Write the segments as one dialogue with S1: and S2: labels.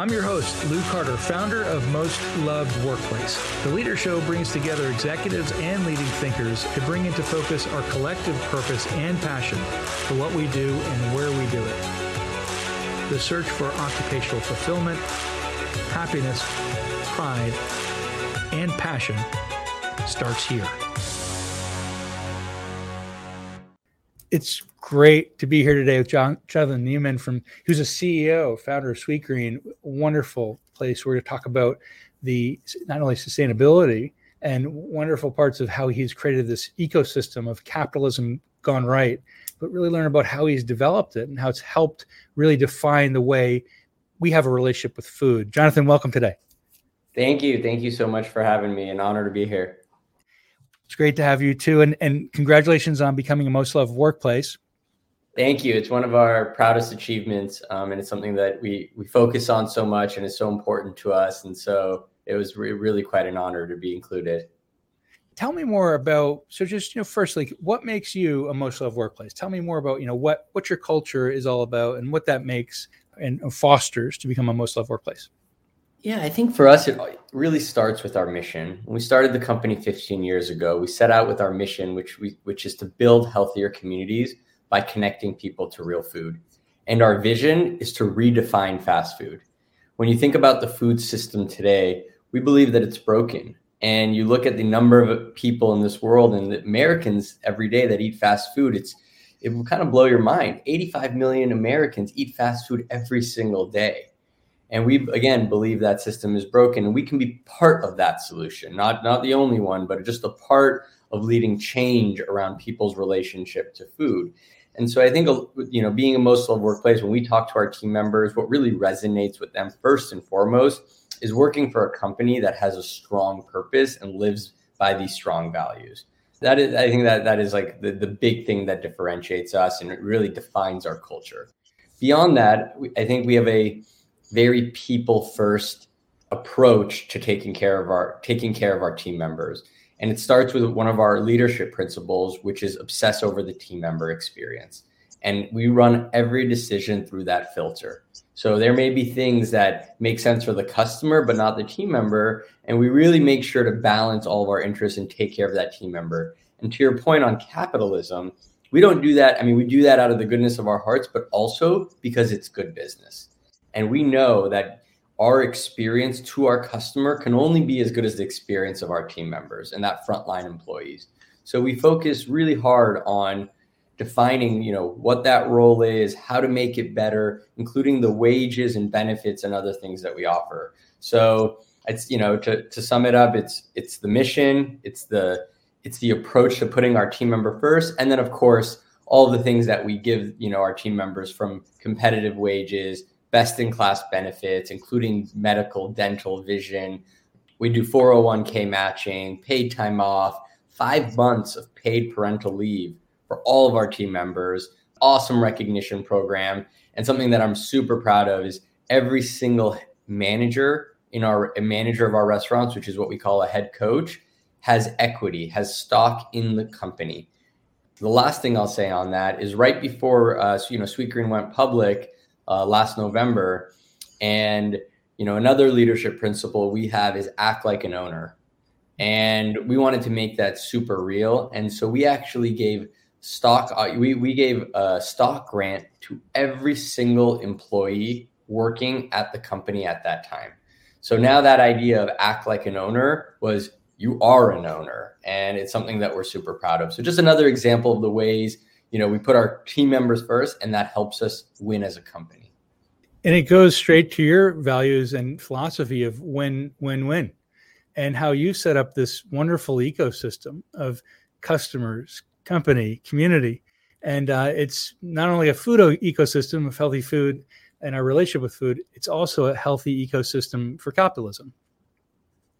S1: I'm your host, Lou Carter, founder of Most Loved Workplace. The Leader Show brings together executives and leading thinkers to bring into focus our collective purpose and passion for what we do and where we do it. The search for occupational fulfillment, happiness, pride, and passion starts here. It's great to be here today with John, Jonathan Neman from who's a CEO, founder of Sweetgreen. Wonderful place where to talk about the not only sustainability and wonderful parts of how he's created this ecosystem of capitalism gone right, but really learn about how he's developed it and how it's helped really define the way we have a relationship with food. Jonathan, welcome today.
S2: Thank you. Thank you so much for having me. An honor to be here.
S1: It's great to have you too. And, and congratulations on becoming a most loved workplace.
S2: Thank you. It's one of our proudest achievements. Um, and it's something that we, we focus on so much and is so important to us. And so it was re- really quite an honor to be included.
S1: Tell me more about, so just, you know, firstly, what makes you a most loved workplace? Tell me more about, you know, what, what your culture is all about and what that makes and fosters to become a most loved workplace.
S2: Yeah, I think for us, it really starts with our mission. When we started the company 15 years ago, we set out with our mission, which we which is to build healthier communities by connecting people to real food. And our vision is to redefine fast food. When you think about the food system today, we believe that it's broken. And you look at the number of people in this world and the Americans every day that eat fast food, it's it will kind of blow your mind. 85 million Americans eat fast food every single day. And we again believe that system is broken, and we can be part of that solution, not not the only one, but just a part of leading change around people's relationship to food. And so I think uh, you know, being a most loved workplace, when we talk to our team members, what really resonates with them first and foremost is working for a company that has a strong purpose and lives by these strong values. That is, I think that that is like the, the big thing that differentiates us and it really defines our culture. Beyond that, I think we have a very people first approach to taking care of our taking care of our team members. And it starts with one of our leadership principles which is obsess over the team member experience. And we run every decision through that filter. So there may be things that make sense for the customer but not the team member. And we really make sure to balance all of our interests and take care of that team member. And to your point on capitalism we don't do that. I mean we do that out of the goodness of our hearts but also because it's good business and we know that our experience to our customer can only be as good as the experience of our team members and that frontline employees. So we focus really hard on defining, you know, what that role is, how to make it better, including the wages and benefits and other things that we offer. So it's, you know, to, to sum it up, it's it's the mission, it's the it's the approach to putting our team member first, and then of course all the things that we give, you know, our team members from competitive wages, best in class benefits, including medical, dental, vision. We do 401k matching, paid time off, five months of paid parental leave for all of our team members, awesome recognition program. And something that I'm super proud of is every single manager in our manager of our restaurants, which is what we call a head coach, has equity, has stock in the company. The last thing I'll say on that is right before uh, you know Sweetgreen went public, uh, last November. And you know, another leadership principle we have is act like an owner. And we wanted to make that super real. And so we actually gave stock, uh, we, we gave a stock grant to every single employee working at the company at that time. So now that idea of act like an owner was you are an owner. And it's something that we're super proud of. So just another example of the ways, you know, we put our team members first and that helps us win as a company.
S1: And it goes straight to your values and philosophy of win win win. And how you set up this wonderful ecosystem of customers company community. And uh, it's not only a food ecosystem of healthy food and our relationship with food it's also a healthy ecosystem for capitalism.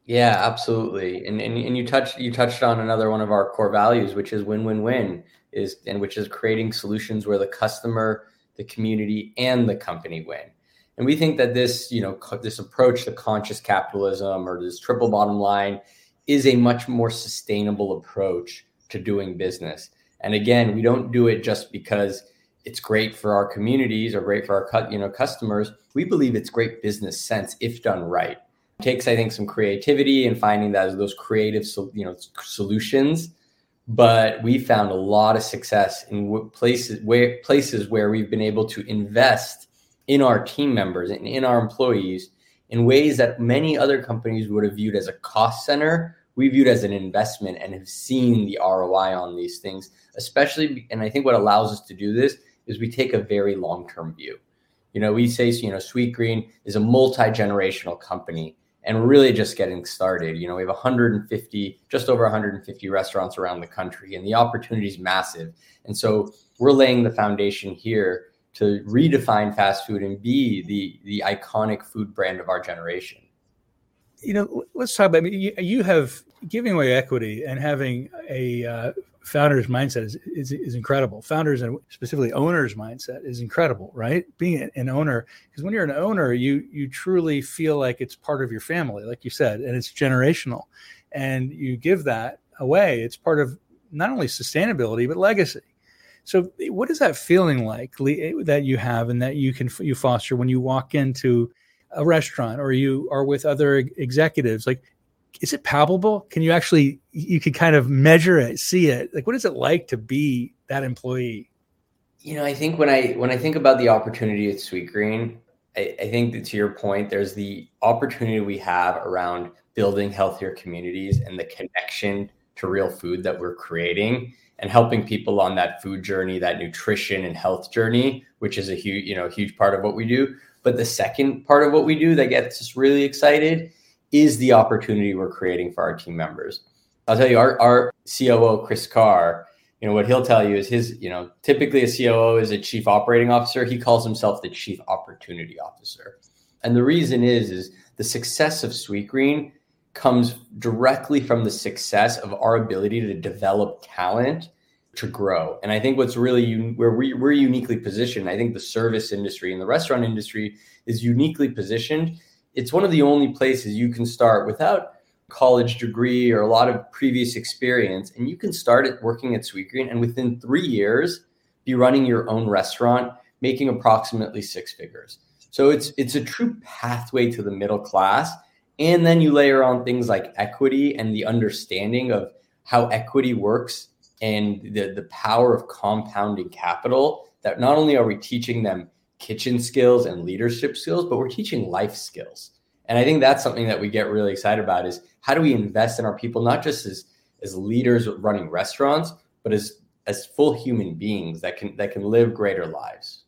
S2: Yeah absolutely. And, and, and you touched you touched on another one of our core values which is win win win is and which is creating solutions where the customer the community, and the company win. And we think that this, you know, this approach to conscious capitalism or this triple bottom line is a much more sustainable approach to doing business. And again, we don't do it just because it's great for our communities or great for our cut, you know customers. We believe it's great business sense if done right. It takes I think some creativity and finding that those creative you know solutions but we found a lot of success in places where places where we've been able to invest in our team members and in our employees in ways that many other companies would have viewed as a cost center. We viewed as an investment and have seen the ROI on these things especially and I think what allows us to do this is we take a very long-term view. You know we say you know Sweetgreen is a multi-generational company and really just getting started. You know, we have 150, just over 150 restaurants around the country, and the opportunity is massive. And so we're laying the foundation here to redefine fast food and be the the iconic food brand of our generation.
S1: You know, let's talk about. I mean, you, you have giving away equity and having a uh, founders mindset is, is, is incredible. Founders and specifically owners mindset is incredible, right? Being an owner, because when you're an owner, you you truly feel like it's part of your family, like you said, and it's generational, and you give that away. It's part of not only sustainability but legacy. So, what is that feeling like eh, that you have and that you can you foster when you walk into a restaurant or you are with other executives? Like, is it palpable? Can you actually you can kind of measure it, see it? Like what is it like to be that employee?
S2: You know, I think when I when I think about the opportunity at Sweetgreen, I, I think that to your point, there's the opportunity we have around building healthier communities and the connection to real food that we're creating and helping people on that food journey, that nutrition and health journey, which is a huge, you know, huge part of what we do. But the second part of what we do that gets us really excited is the opportunity we're creating for our team members. I'll tell you, our, our COO, Chris Carr, you know, what he'll tell you is his, you know, typically a COO is a chief operating officer. He calls himself the chief opportunity officer. And the reason is, is the success of Sweetgreen comes directly from the success of our ability to develop talent to grow. And I think what's really where we, we're uniquely positioned, I think the service industry and the restaurant industry is uniquely positioned it's one of the only places you can start without college degree or a lot of previous experience and you can start at working at Sweetgreen and within 3 years be running your own restaurant making approximately six figures. So it's it's a true pathway to the middle class and then you layer on things like equity and the understanding of how equity works and the the power of compounding capital that not only are we teaching them kitchen skills and leadership skills, but we're teaching life skills. And I think that's something that we get really excited about is how do we invest in our people, not just as, as leaders running restaurants, but as as full human beings that can that can live greater lives.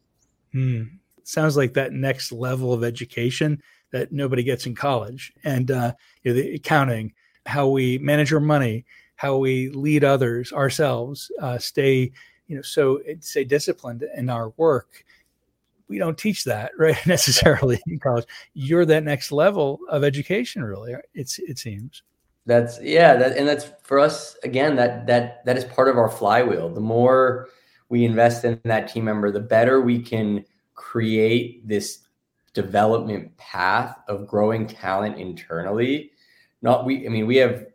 S1: Hmm. Sounds like that next level of education that nobody gets in college, and uh, you know, the accounting, how we manage our money, how we lead others, ourselves, uh, stay you know so say disciplined in our work we don't teach that right necessarily in college. You're that next level of education really it's it seems.
S2: That's yeah that, and that's for us again that that that is part of our flywheel. The more we invest in that team member the better we can create this development path of growing talent internally. Not we i mean we have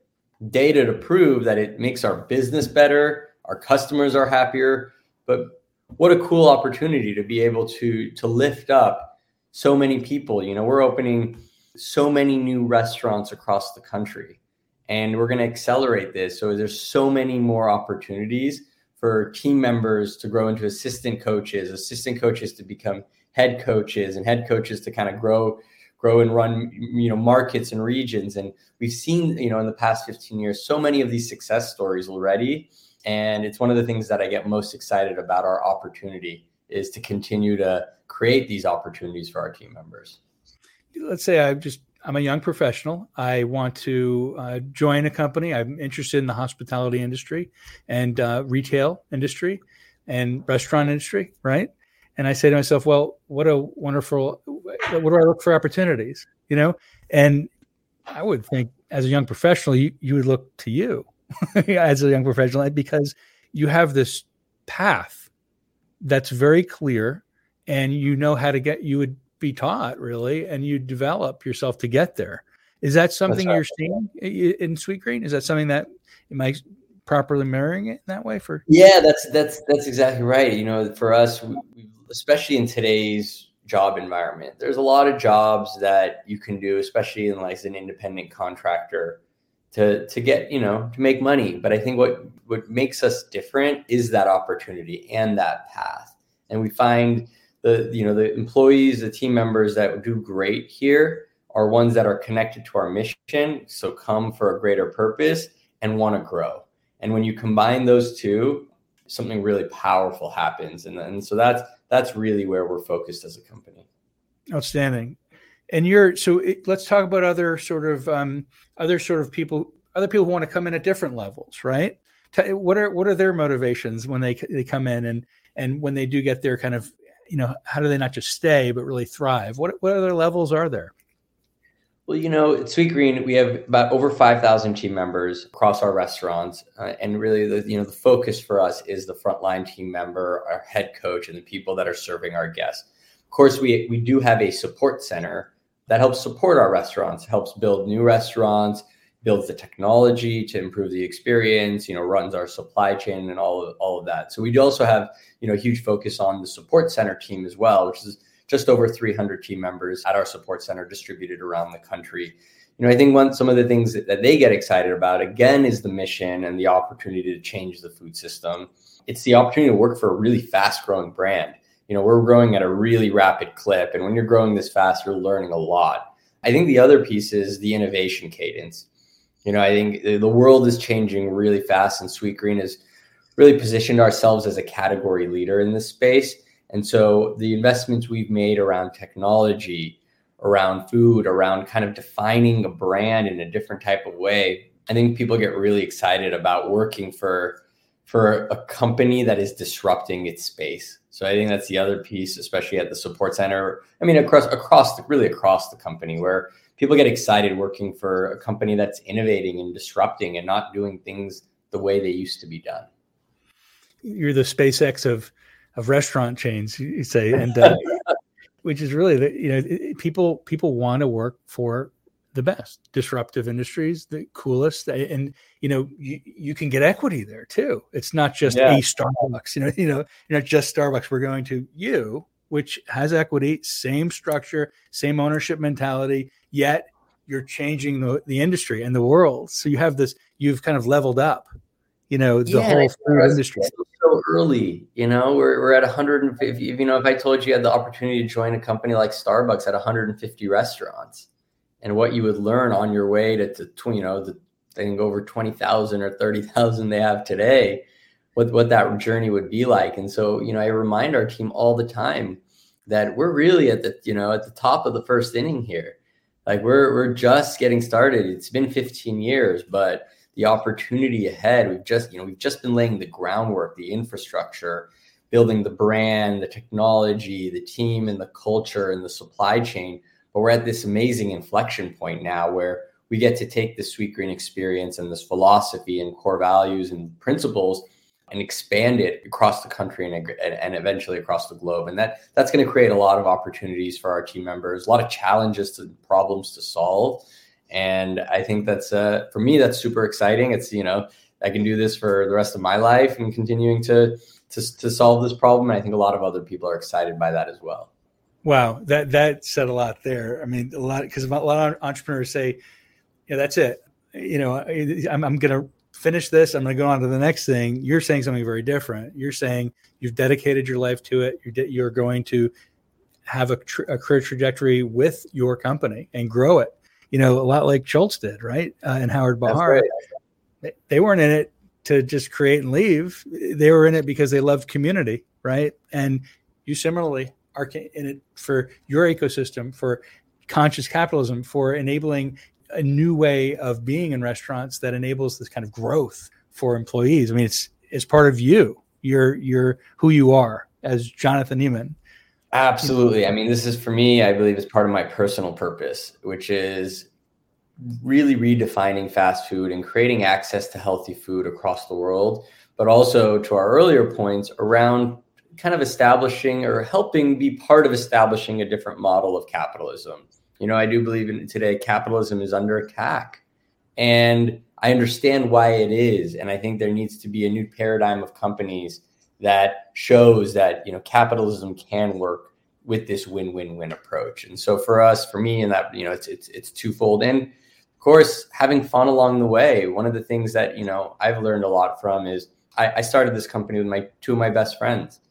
S2: data to prove that it makes our business better our customers are happier but what a cool opportunity to be able to to lift up so many people. You know we're opening so many new restaurants across the country and we're going to accelerate this. So there's so many more opportunities for team members to grow into assistant coaches assistant coaches to become head coaches and head coaches to kind of grow grow and run you know markets and regions. And we've seen you know in the past 15 years so many of these success stories already and it's one of the things that I get most excited about our opportunity is to continue to create these opportunities for our team members.
S1: Let's say I'm just I'm a young professional. I want to uh, join a company. I'm interested in the hospitality industry and uh, retail industry and restaurant industry, right? And I say to myself, well, what a wonderful, what do I look for opportunities, you know? And I would think as a young professional, you, you would look to you as a young professional because you have this path that's very clear and you know how to get you would be taught really and you develop yourself to get there. Is that something you're seeing in Sweetgreen is that something that my properly marrying it in that way for
S2: yeah that's that's that's exactly right. You know for us we, especially in today's job environment there's a lot of jobs that you can do especially in like as an independent contractor to to get you know to make money. But i think what what makes us different is that opportunity and that path. And we find the you know the employees the team members that do great here are ones that are connected to our mission so come for a greater purpose and want to grow. And when you combine those two something really powerful happens. And, and so that's that's really where we're focused as a company.
S1: Outstanding and you're so it, let's talk about other sort of um, other sort of people other people who want to come in at different levels right what are what are their motivations when they they come in and and when they do get their kind of you know how do they not just stay but really thrive what what other levels are there
S2: well, you know, at Sweetgreen, we have about over 5,000 team members across our restaurants. Uh, and really, the, you know, the focus for us is the frontline team member, our head coach, and the people that are serving our guests. Of course, we, we do have a support center that helps support our restaurants, helps build new restaurants, builds the technology to improve the experience, you know, runs our supply chain and all of, all of that. So we do also have, you know, a huge focus on the support center team as well, which is just over 300 team members at our support center distributed around the country. You know, I think one some of the things that, that they get excited about again is the mission and the opportunity to change the food system. It's the opportunity to work for a really fast growing brand. You know, we're growing at a really rapid clip. And when you're growing this fast, you're learning a lot. I think the other piece is the innovation cadence. You know, I think the world is changing really fast, and Sweetgreen has really positioned ourselves as a category leader in this space. And so the investments we've made around technology, around food, around kind of defining a brand in a different type of way, I think people get really excited about working for for a company that is disrupting its space. So I think that's the other piece, especially at the support center. I mean, across across the, really across the company, where people get excited working for a company that's innovating and disrupting and not doing things the way they used to be done.
S1: You're the SpaceX of of restaurant chains, you say, and uh, which is really the you know people people want to work for the best disruptive industries, the coolest, eh, and you know you, you can get equity there too. It's not just yeah. a Starbucks, you know, you know, you're not just Starbucks. We're going to you, which has equity, same structure, same ownership mentality, yet you're changing the, the industry and the world. So you have this, you've kind of leveled up, you know, the yeah, whole food industry
S2: so early. You know, we're, we're at 150. You know, if I told you you had the opportunity to join a company like Starbucks at 150 restaurants, and what you would learn on your way to, to you know, the thing over 20,000 or 30,000 they have today, what what that journey would be like. And so, you know, I remind our team all the time that we're really at the you know at the top of the first inning here. Like we're we're just getting started. It's been 15 years, but the opportunity ahead. We've just, you know, we've just been laying the groundwork, the infrastructure, building the brand, the technology, the team, and the culture and the supply chain. But we're at this amazing inflection point now where we get to take the Sweetgreen experience and this philosophy and core values and principles and expand it across the country and, and eventually across the globe. And that that's going to create a lot of opportunities for our team members, a lot of challenges to problems to solve and I think that's uh, for me that's super exciting. It's you know I can do this for the rest of my life and continuing to to to solve this problem. And I think a lot of other people are excited by that as well.
S1: Wow, that that said a lot there. I mean, a lot because a lot of entrepreneurs say, "Yeah, that's it." You know, I'm, I'm going to finish this. I'm going to go on to the next thing. You're saying something very different. You're saying you've dedicated your life to it. You're de- you're going to have a, tr- a career trajectory with your company and grow it you know, a lot like Schultz did, right? Uh, and Howard Behar. Right. They, they weren't in it to just create and leave. They were in it because they loved community, right? And you similarly are in it for your ecosystem, for conscious capitalism, for enabling a new way of being in restaurants that enables this kind of growth for employees. I mean, it's it's part of you. You're you're who you are as Jonathan Neman.
S2: Absolutely. I mean, this is for me, I believe, is part of my personal purpose, which is really redefining fast food and creating access to healthy food across the world, but also to our earlier points around kind of establishing or helping be part of establishing a different model of capitalism. You know, I do believe in today capitalism is under attack. And I understand why it is, and I think there needs to be a new paradigm of companies that shows that you know capitalism can work with this win-win-win approach. And so for us, for me, and that you know, it's it's it's twofold. And of course, having fun along the way. One of the things that you know I've learned a lot from is I, I started this company with my two of my best friends.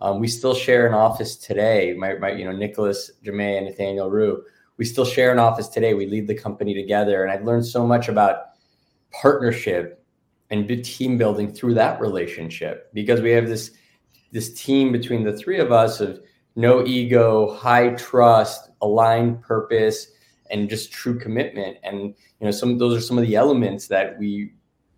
S2: Um, we still share an office today. My, my you know Nicolas Jammet and Nathaniel Ru. We still share an office today. We lead the company together, and I've learned so much about partnership and team building through that relationship because we have this this team between the three of us of no ego, high trust, aligned purpose, and just true commitment. And you know, some those are some of the elements that we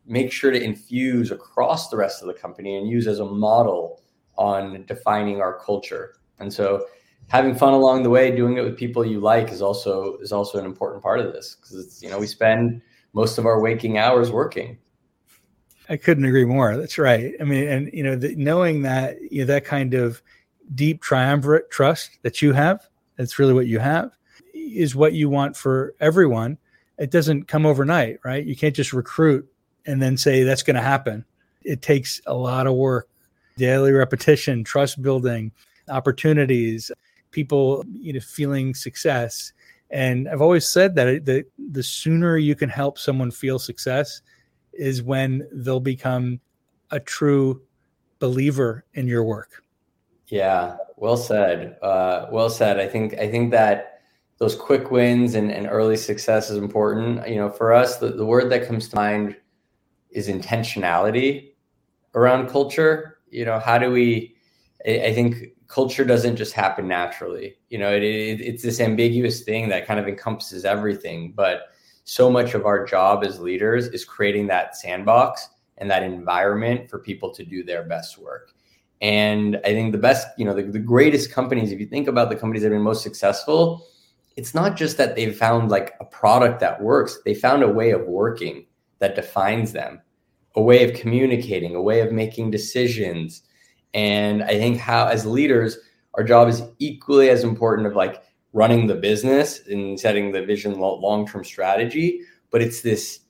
S2: make sure to infuse across the rest of the company and use as a model on defining our culture. And so having fun along the way, doing it with people you like is also is also an important part of this because it's you know we spend most of our waking hours working.
S1: I couldn't agree more. That's right. I mean, and you know, the, knowing that you know, that kind of deep triumvirate trust that you have, that's really what you have, is what you want for everyone. It doesn't come overnight, right? You can't just recruit and then say that's going to happen. It takes a lot of work, daily repetition, trust building, opportunities, people you know feeling success. And I've always said that the the sooner you can help someone feel success is when they'll become a true believer in your work.
S2: Yeah, well said. Uh, well said. I think I think that those quick wins and, and early success is important. You know, for us, the, the word that comes to mind is intentionality around culture. You know, how do we? I, think culture doesn't just happen naturally. You know, it, it, it's this ambiguous thing that kind of encompasses everything. But so much of our job as leaders is creating that sandbox and that environment for people to do their best work. And I think the best, you know, the, the greatest companies, if you think about the companies that have been most successful, it's not just that they've found like a product that works, they found a way of working that defines them, a way of communicating, a way of making decisions. And I think how, as leaders, our job is equally as important of like running the business and setting the vision long term strategy, but it's this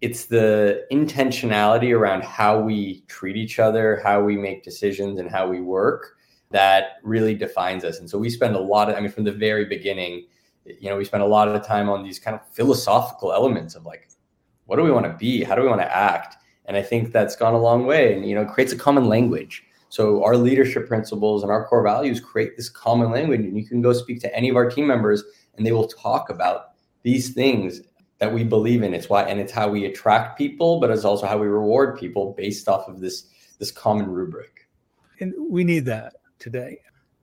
S2: it's the intentionality around how we treat each other, how we make decisions, and how we work that really defines us. And so we spend a lot of, I mean, from the very beginning, you know, we spend a lot of time on these kind of philosophical elements of like, what do we want to be? How do we want to act? And I think that's gone a long way and, you know, creates a common language. So our leadership principles and our core values create this common language. And you can go speak to any of our team members and they will talk about these things that we believe in. It's why, and it's how we attract people, but it's also how we reward people based off of this this common rubric.
S1: And we need that today.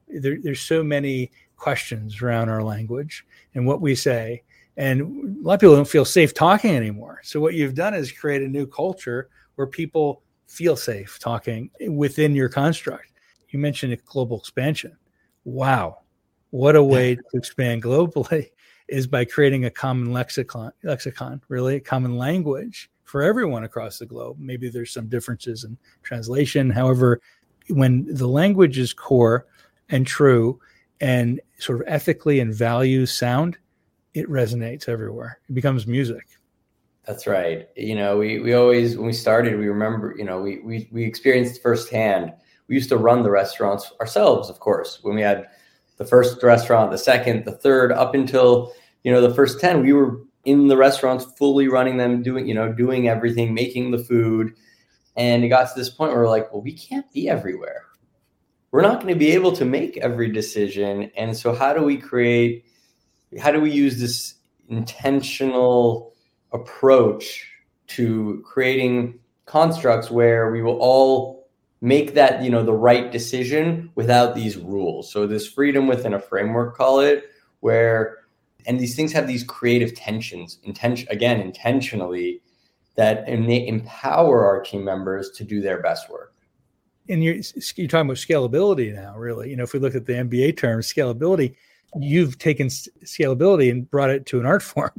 S1: There, there's so many questions around our language and what we say, and a lot of people don't feel safe talking anymore. So what you've done is create a new culture where people feel safe talking within your construct. You mentioned a global expansion. Wow, what a way to expand globally is by creating a common lexicon, lexicon, really a common language for everyone across the globe. Maybe there's some differences in translation. However, when the language is core and true and sort of ethically and values sound, it resonates everywhere. It becomes music.
S2: That's right. You know, we, we always, when we started, we remember, you know, we, we, we experienced firsthand. We used to run the restaurants ourselves, of course, when we had the first restaurant, the second, the third, up until you know the first ten, we were in the restaurants, fully running them, doing you know doing everything, making the food, and it got to this point where we're like, well, we can't be everywhere. We're not going to be able to make every decision, and so how do we create? How do we use this intentional approach to creating constructs where we will all make that you know the right decision without these rules? So this freedom within a framework call it where and these things have these creative tensions intention again intentionally that empower our team members to do their best work.
S1: And you're, you're talking about scalability now really. You know if we look at the mba term scalability you've taken scalability and brought it to an art form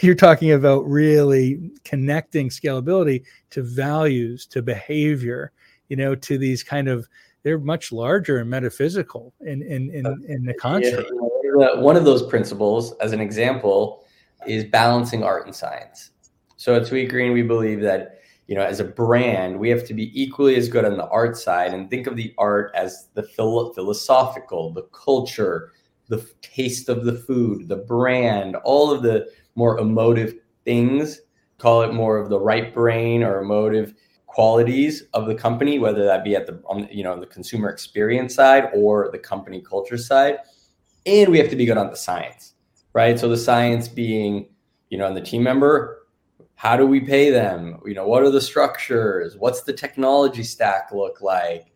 S1: you're talking about really connecting scalability to values to behavior you know, to these kind of they're much larger and metaphysical in in in, uh, in the concept.
S2: Yeah, one of those principles, as an example, is balancing art and science. So at Sweetgreen, we believe that you know, as a brand, we have to be equally as good on the art side and think of the art as the philosophical, the culture, the taste of the food, the brand, all of the more emotive things. Call it more of the right brain or emotive qualities of the company, whether that be at the on, you know the consumer experience side or the company culture side. And we have to be good on the science, right? So the science being, you know, on the team member, how do we pay them you know what are the structures what's the technology stack look like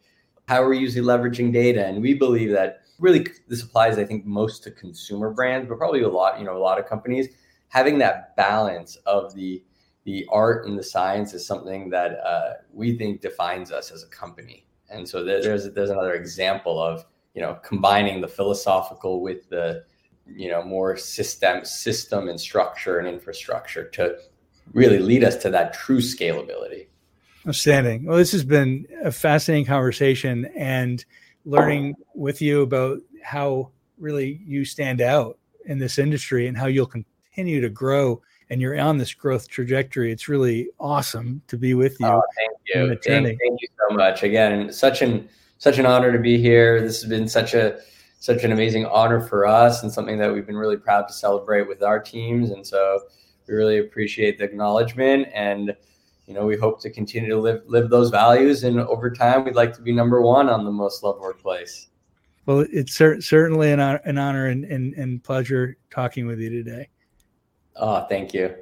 S2: how are we usually leveraging data and we believe that really this applies i think most to consumer brands but probably a lot you know a lot of companies having that balance of the the art and the science is something that uh, we think defines us as a company and so there's there's another example of you know combining the philosophical with the you know more system system and structure and infrastructure to really lead us to that true scalability.
S1: Outstanding. Well, this has been a fascinating conversation and learning with you about how really you stand out in this industry and how you'll continue to grow and you're on this growth trajectory. It's really awesome to be with you.
S2: Oh, thank you. Thank, thank, you so much. Again, such an such an honor to be here. This has been such a such an amazing honor for us and something that we've been really proud to celebrate with our teams. And so we really appreciate the acknowledgement and you know we hope to continue to live live those values and over time we'd like to be number one on the most loved workplace.
S1: Well it's cer- certainly an honor, an honor and, and, and pleasure talking with you today.
S2: Oh thank you